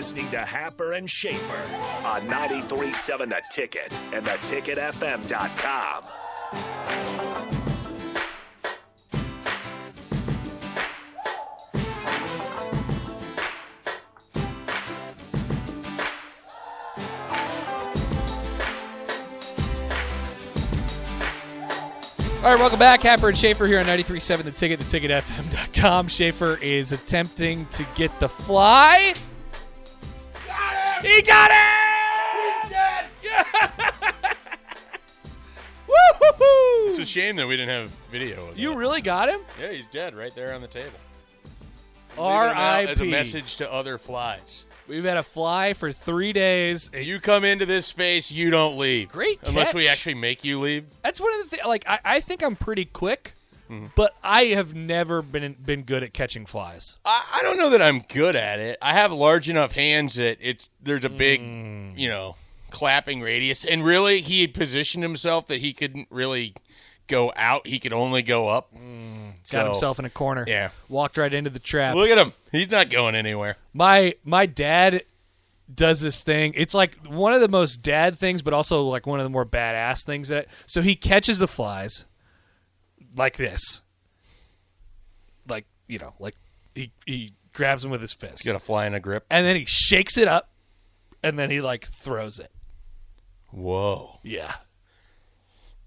Listening to Happer and Schaefer on 93.7 The Ticket and theticketfm.com. All right, welcome back. Happer and Schaefer here on 93.7 The Ticket, theticketfm.com. Schaefer is attempting to get the fly. Got him! He got it! Yes! Woo-hoo-hoo! It's a shame that we didn't have video. Of You that. really got him? Yeah, he's dead right there on the table. Leaving it As a message to other flies. We've had a fly for three days. If you come into this space, you don't leave. Great Unless we actually make you leave. That's one of the things. Like, I, I think I'm pretty quick, Mm-hmm. but I have never been been good at catching flies. I, I don't know that I'm good at it. I have large enough hands that it's there's a big, Mm. you know, clapping radius. And really, he had positioned himself that he couldn't really go out. He could only go up. Got So, himself in a corner. Yeah. Walked right into the trap. Look at him. He's not going anywhere. my my dad does this thing. It's like one of the most dad things, but also like one of the more badass things that. So he catches the flies like this, like you know, like he he grabs him with his fist, Got a fly in a grip. and then he shakes it up, and then he like throws it. Whoa. Yeah,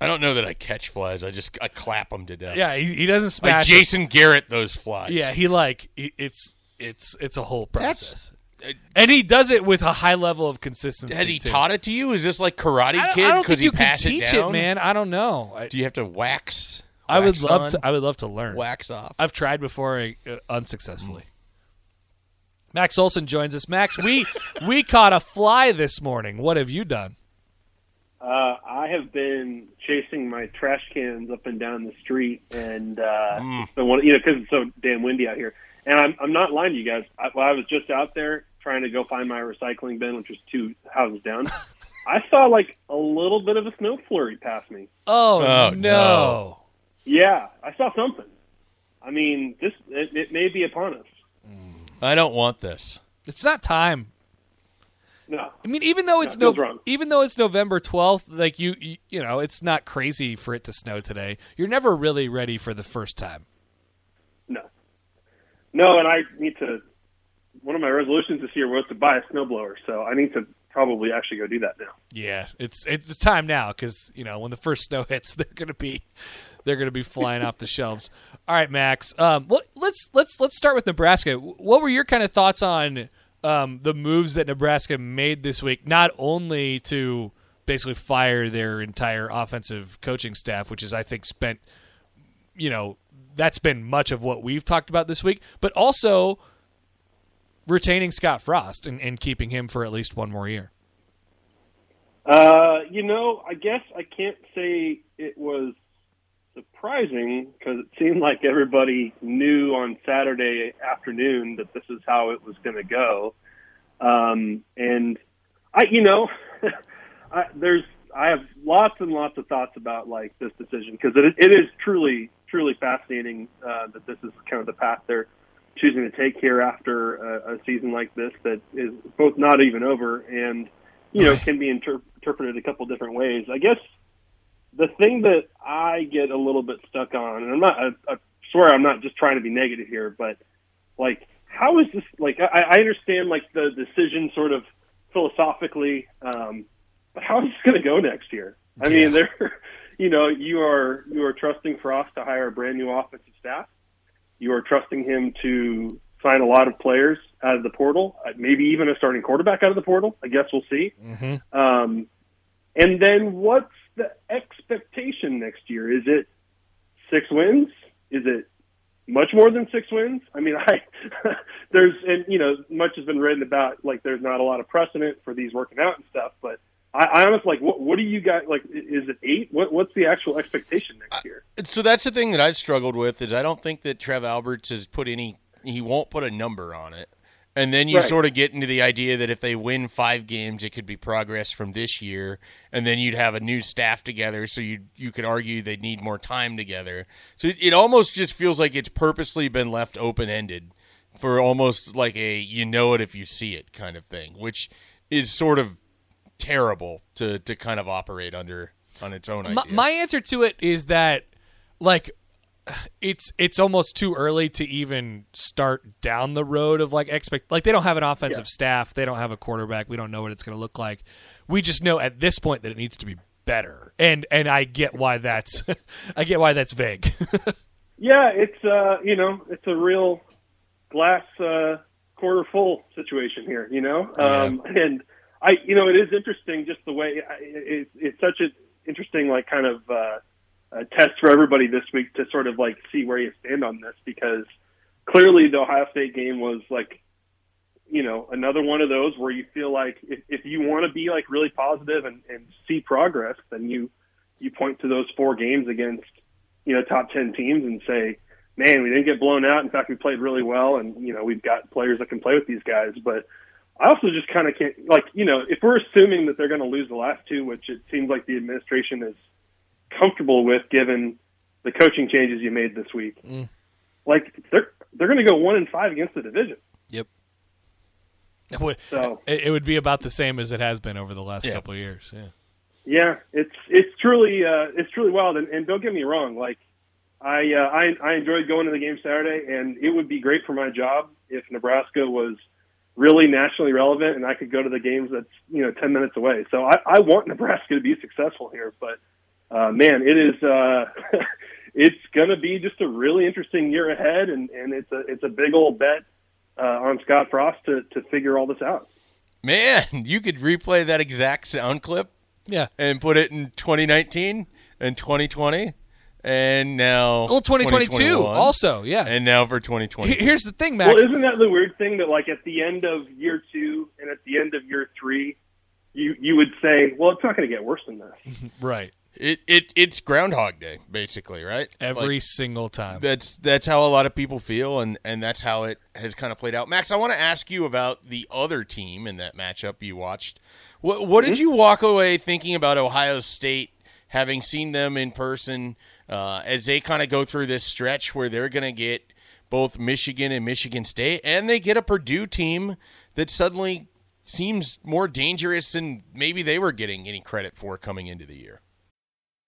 I don't know that I catch flies. I just I clap them to death. yeah. He, he doesn't smash. it. Jason Garrett, those flies. Yeah, he like he, it's it's it's a whole process. and he does it with a high level of consistency. Has he too. taught it to you? Is this like Karate I, Kid? I don't Could think you can teach it, down? man. I don't know. I, Do you have to wax? I would love on, to. I would love to learn. wax off. I've tried before, uh, unsuccessfully. Max Olson joins us. Max, we we caught a fly this morning. What have you done? Uh, I have been chasing my trash cans up and down the street, and uh, it's one, you know, because it's so damn windy out here. And I'm I'm not lying to you guys. I, well, I was just out there trying to go find my recycling bin, which was two houses down. I saw like a little bit of a snow flurry pass me. Oh, Oh, no. no. Yeah, I saw something. I mean, this it, it may be upon us. Mm. I don't want this. It's not time. No, I mean, even though it's No, no, even though it's November twelfth, like you, you, you know, it's not crazy for it to snow today. You're never really ready for the first time. no, no. And I need to. One of my resolutions this year was to buy a snowblower, so I need to probably actually go do that now. Yeah, it's it's time now because you know when the first snow hits, they're gonna be they're gonna be flying off the shelves. All right, Max. Um, let, let's let's let's start with Nebraska. What were your kind of thoughts on um, the moves that Nebraska made this week? Not only to basically fire their entire offensive coaching staff, which is I think spent, you know, that's been much of what we've talked about this week, but also retaining Scott Frost and, and keeping him for at least one more year. Uh, you know, I guess I can't say it was surprising because it seemed like everybody knew on Saturday afternoon that this is how it was going to go. Um, and I, you know, I, there's I have lots and lots of thoughts about like this decision because it, it is truly truly fascinating uh, that this is kind of the path they're choosing to take here after a, a season like this that is both not even over and you know can be inter- interpreted a couple different ways. I guess the thing that I get a little bit stuck on, and I'm not, I, I swear I'm not just trying to be negative here, but like how is this like? I, I understand like the decision sort of philosophically, um, but how is this going to go next year? I Yeah. mean, there, you know, you are you are trusting Frost to hire a brand new offensive staff. You are trusting him to sign a lot of players out of the portal, uh, maybe even a starting quarterback out of the portal. I guess we'll see. Mm-hmm. Um, and then what's the expectation next year? Is it six wins? Is it much more than six wins? I mean, I there's and you know much has been written about like there's not a lot of precedent for these working out and stuff, but I, I honestly like what what do you guys like? Is it eight? What what's the actual expectation next year? Uh, so that's the thing that I've struggled with is I don't think that Trev Alberts has put any. He won't put a number on it, and then you Right. sort of get into the idea that if they win five games, it could be progress from this year, and then you'd have a new staff together. So you you could argue they need more time together. So it, it almost just feels like it's purposely been left open ended for almost like a you know it if you see it kind of thing, which is sort of terrible to to kind of operate under on its own my, my answer to it is that like it's it's almost too early to even start down the road of like expect like they don't have an offensive Yeah. staff. They don't have a quarterback. We don't know what it's going to look like. We just know at this point that it needs to be better. And and i get why that's i get why that's vague. Yeah, it's uh, you know, it's a real glass uh, quarter full situation here. You know, um, and I, you know, it is interesting just the way I- it, it's such an interesting like kind of uh, uh, test for everybody this week to sort of like see where you stand on this because clearly the Ohio State game was like. You know, another one of those where you feel like if, if you want to be like really positive and, and see progress, then you you point to those four games against you know top ten teams and say, man, we didn't get blown out. In fact, we played really well, and you know we've got players that can play with these guys. But I also just kind of can't like you know if we're assuming that they're going to lose the last two, which it seems like the administration is comfortable with given the coaching changes you made this week. Like they're they're going to go one and five against the division. yep it would, So- it, it would be about the same as it has been over the last Yeah. couple of years yeah Yeah, it's it's truly uh, it's truly wild, and, and don't get me wrong, like I, uh, I I enjoyed going to the game Saturday, and it would be great for my job if Nebraska was really nationally relevant, and I could go to the games that's you know ten minutes away. So I, I want Nebraska to be successful here, but uh, man, it is uh, it's going to be just a really interesting year ahead, and, and it's a it's a big old bet uh, on Scott Frost to to figure all this out. Man, you could replay that exact sound clip yeah. and put it in 2019 and 2020 and now well 2022 also yeah. And now for 2020 here's the thing Well, max isn't that the weird thing that like at the end of year two and at the end of year three, you you would say, well, it's not going to get worse than this. right it, it it's groundhog day basically right? Every Like, single time. that's that's how a lot of people feel and and that's how it has kind of played out. Max i want to ask you about the other team in that matchup you watched. What what did you walk away thinking about ohio state having seen them in person uh, as they kind of go through this stretch where they're going to get both Michigan and Michigan State, and they get a Purdue team that suddenly seems more dangerous than maybe they were getting any credit for coming into the year.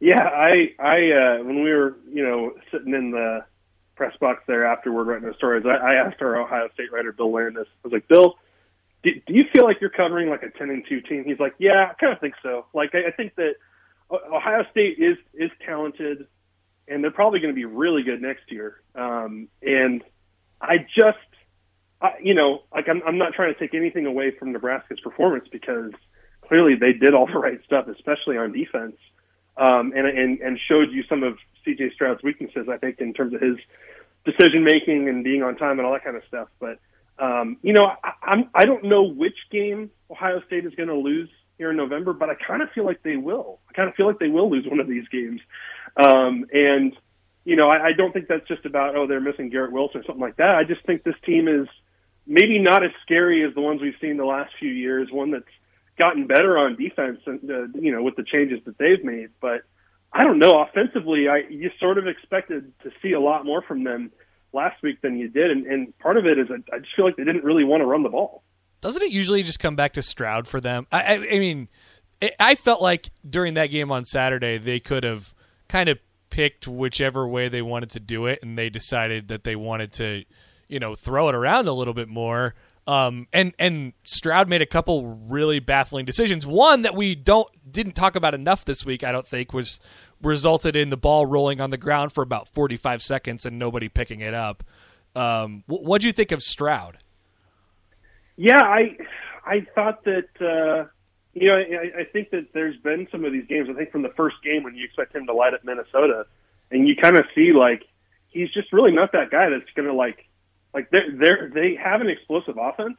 Yeah, I I uh, when we were you know sitting in the press box there afterward writing the stories, I, I asked our Ohio State writer Bill Landis. I was like, Bill, do, do you feel like you're covering like a ten and two team? He's like, Yeah, I kind of think so. Like I, I think that Ohio State is is talented, and they're probably going to be really good next year. Um, and I just I, you know, like I'm, I'm not trying to take anything away from Nebraska's performance because clearly they did all the right stuff, especially on defense, um, and, and and showed you some of C.J. Stroud's weaknesses. I think in terms of his decision making and being on time and all that kind of stuff. But um, you know, I, I'm I don't know which game Ohio State is going to lose here in November, but I kind of feel like they will. I kind of feel like they will lose one of these games, um, and you know, I, I don't think that's just about oh they're missing Garrett Wilson or something like that. I just think this team is maybe not as scary as the ones we've seen the last few years. One that's gotten better on defense, and uh, you know, with the changes that they've made. But I don't know. Offensively, I you sort of expected to see a lot more from them last week than you did, and, and part of it is I, just feel like they didn't really want to run the ball. Doesn't it usually just come back to Stroud for them? I, I, I mean, it, I felt like during that game on Saturday they could have kind of picked whichever way they wanted to do it, and they decided that they wanted to, you know, throw it around a little bit more. Um, and and Stroud made a couple really baffling decisions. One that we don't didn't talk about enough this week, I don't think, was resulted in the ball rolling on the ground for about 45 seconds and nobody picking it up. Um, what do you think of Stroud? Yeah, I I thought that uh, you know I, I think that there's been some of these games. I think from the first game when you expect him to light up Minnesota, and you kind of see like he's just really not that guy that's going to like like they're, they're they have an explosive offense.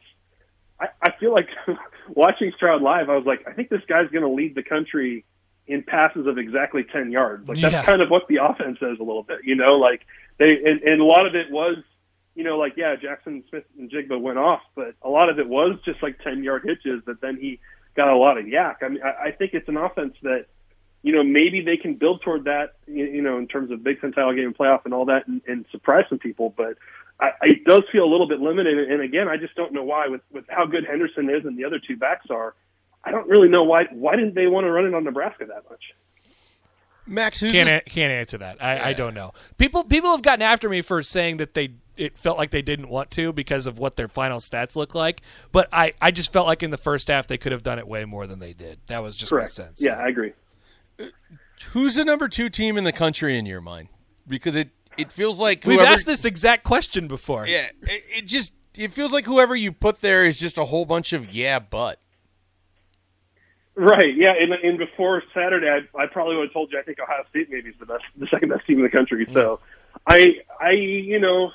I, I feel like watching Stroud live, I was like, I think this guy's going to lead the country in passes of exactly 10 yards. Like that's Yeah. kind of what the offense is a little bit, you know, like they, and, and a lot of it was, you know, like, yeah, Jackson Smith and Jigba went off, but a lot of it was just like 10 yard hitches that then he got a lot of YAC. I mean, I, I think it's an offense that, you know, maybe they can build toward that, you, know, in terms of Big Ten title game playoff and all that and, and surprise some people. But I, it does feel a little bit limited. And again, I just don't know why with, with how good Henderson is and the other two backs are. I don't really know why. Why didn't they want to run it on Nebraska that much? Max, who's Can't a- can't answer that. I, I don't know. People people have gotten after me for saying that they it felt like they didn't want to because of what their final stats look like. But I, I just felt like in the first half they could have done it way more than they did. That was just Correct. my sense. Yeah, I agree. who's the number two team in the country in your mind? Because it it feels like We've asked this exact question before. Yeah, it, it just it feels like whoever you put there is just a whole bunch of yeah, but. Right. Yeah. And, and before Saturday, I, I probably would have told you I think Ohio State maybe is the best, the second best team in the country. So, mm. I, I, you know,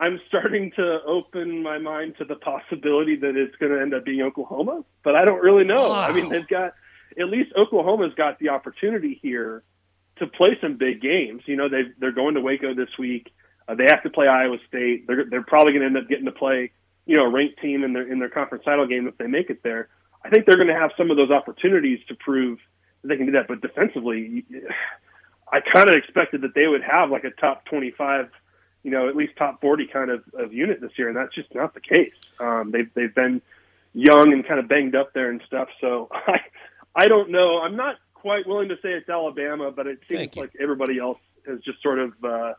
I'm starting to open my mind to the possibility that it's going to end up being Oklahoma, but I don't really know. I mean, they've got at least Oklahoma's got the opportunity here to play some big games. You know, they they're going to Waco this week. Uh, they have to play Iowa State. They're they're probably going to end up getting to play you know a ranked team in their in their conference title game if they make it there. I think they're going to have some of those opportunities to prove that they can do that. But defensively, I kind of expected that they would have like a top twenty-five, you know, at least top forty kind of, of unit this year, and that's just not the case. Um, they've they've been young and kind of banged up there and stuff. So I I don't know. I'm not quite willing to say it's Alabama, but it seems Thank you. like everybody else has just sort of uh,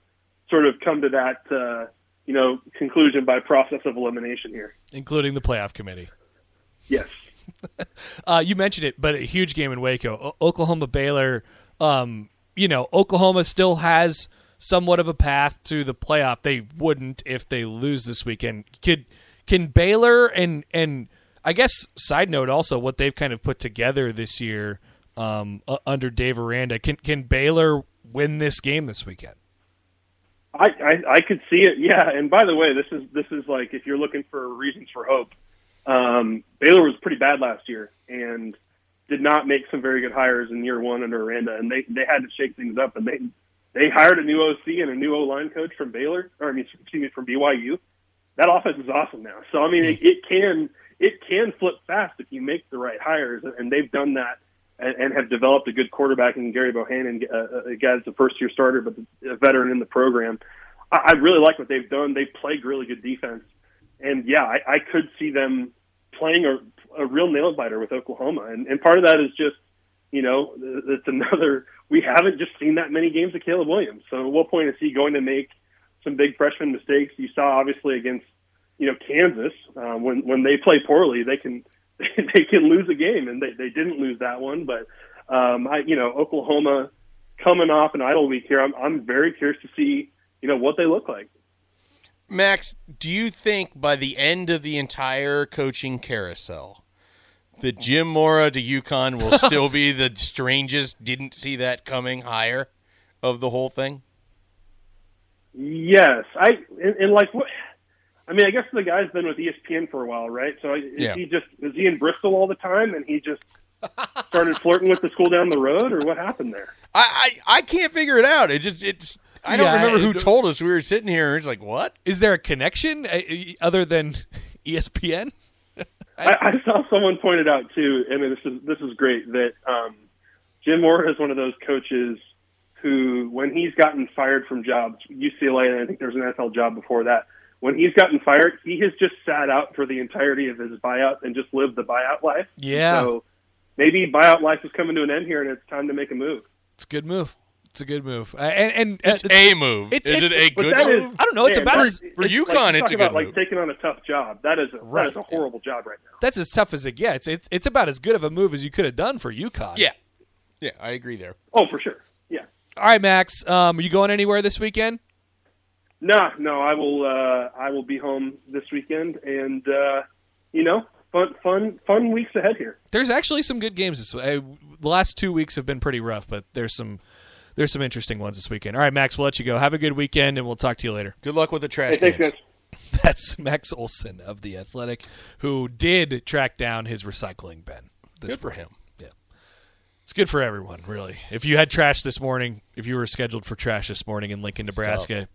sort of come to that uh, you know conclusion by process of elimination here. including the playoff committee. Yes. Uh, you mentioned it, but a huge game in Waco. O- Oklahoma Baylor. Um, you know, Oklahoma still has somewhat of a path to the playoff. They wouldn't if they lose this weekend. Could can Baylor and and I guess side note also what they've kind of put together this year um, uh, under Dave Aranda. Can can Baylor win this game this weekend? I, I I could see it. Yeah, and by the way, this is this is like if you're looking for reasons for hope. Um, Baylor was pretty bad last year and did not make some very good hires in year one under Aranda, and they they had to shake things up. And they they hired a new OC and a new O line coach from Baylor, or I mean, excuse me, from BYU. That offense is awesome now. So I mean, it, it can it can flip fast if you make the right hires, and they've done that and, and have developed a good quarterback in Gerry Bohanon, uh, a guy that's a first year starter, but a veteran in the program. I, I really like what they've done. They play really good defense, and yeah, I, I could see them playing a, a real nail biter with Oklahoma, and, and part of that is just you know it's another we haven't just seen that many games of Caleb Williams. So at what point is he going to make some big freshman mistakes? You saw obviously against you know Kansas um, when when they play poorly, they can they can lose a game, and they they didn't lose that one. But um, I you know Oklahoma coming off an idle week here, I'm I'm very curious to see you know what they look like. Max, do you think by the end of the entire coaching carousel, the Jim Mora to UConn will still be the strangest, didn't see that coming hire of the whole thing? Yes, I and, and like what. I mean, I guess the guy's been with ESPN for a while, right? So is Yeah. he just is he in Bristol all the time, and he just started flirting with the school down the road, or what happened there? I, I, I can't figure it out. It just it's I don't Yeah, remember who it- told us we were sitting here. It's like what? Is there a connection uh, other than ESPN? I, I saw someone pointed out too, I mean, this is this is great that um, Jim Mora is one of those coaches who, when he's gotten fired from jobs, UCLA, and I think there's an NFL job before that. When he's gotten fired, he has just sat out for the entirety of his buyout and just lived the buyout life. Yeah. So maybe buyout life is coming to an end here, and it's time to make a move. It's a good move. It's a good move. Uh, and and uh, It's a move. it's- is it's- it a good that is, move? I don't know, it's man, about as- for it's UConn, like, it's talk a about good like taking on a tough job. That is a, Right. that is a horrible job right now. that's as tough as it gets. It's it's about as good of a move as you could have done for UConn. yeah, yeah, I agree there. Oh, for sure. Yeah. All right, Max. Um, are you going anywhere this weekend? No, no, I will. Uh, I will be home this weekend, and uh, you know, fun, fun, fun weeks ahead here. There's actually some good games this. Uh, the last two weeks have been pretty rough, but there's some there's some interesting ones this weekend. All right, Max. We'll let you go. Have a good weekend, and we'll talk to you later. Good luck with the trash. Hey, thanks, cans. That's Max Olson of the Athletic, who did track down his recycling bin. This Good for him. Yeah, It's good for everyone, really. If you had trash this morning, if you were scheduled for trash this morning in Lincoln, Nebraska,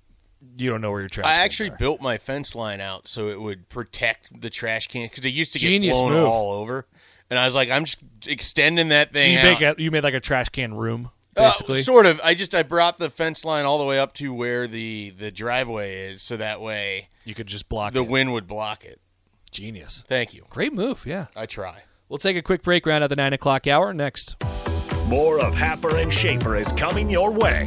you don't know where your trash. I cans actually are. built my fence line out so it would protect the trash can because it used to Genius get blown move. all over. And I was like, I'm just extending that So thing you out. make a, you made like a trash can room, Uh, basically. sort of. I just I brought the fence line all the way up to where the the driveway is, so that way you could just block the it. wind would block it. Genius. Thank you. Great move. Yeah. I try. We'll take a quick break round at the nine o'clock hour next. More of Happer and Schaefer is coming your way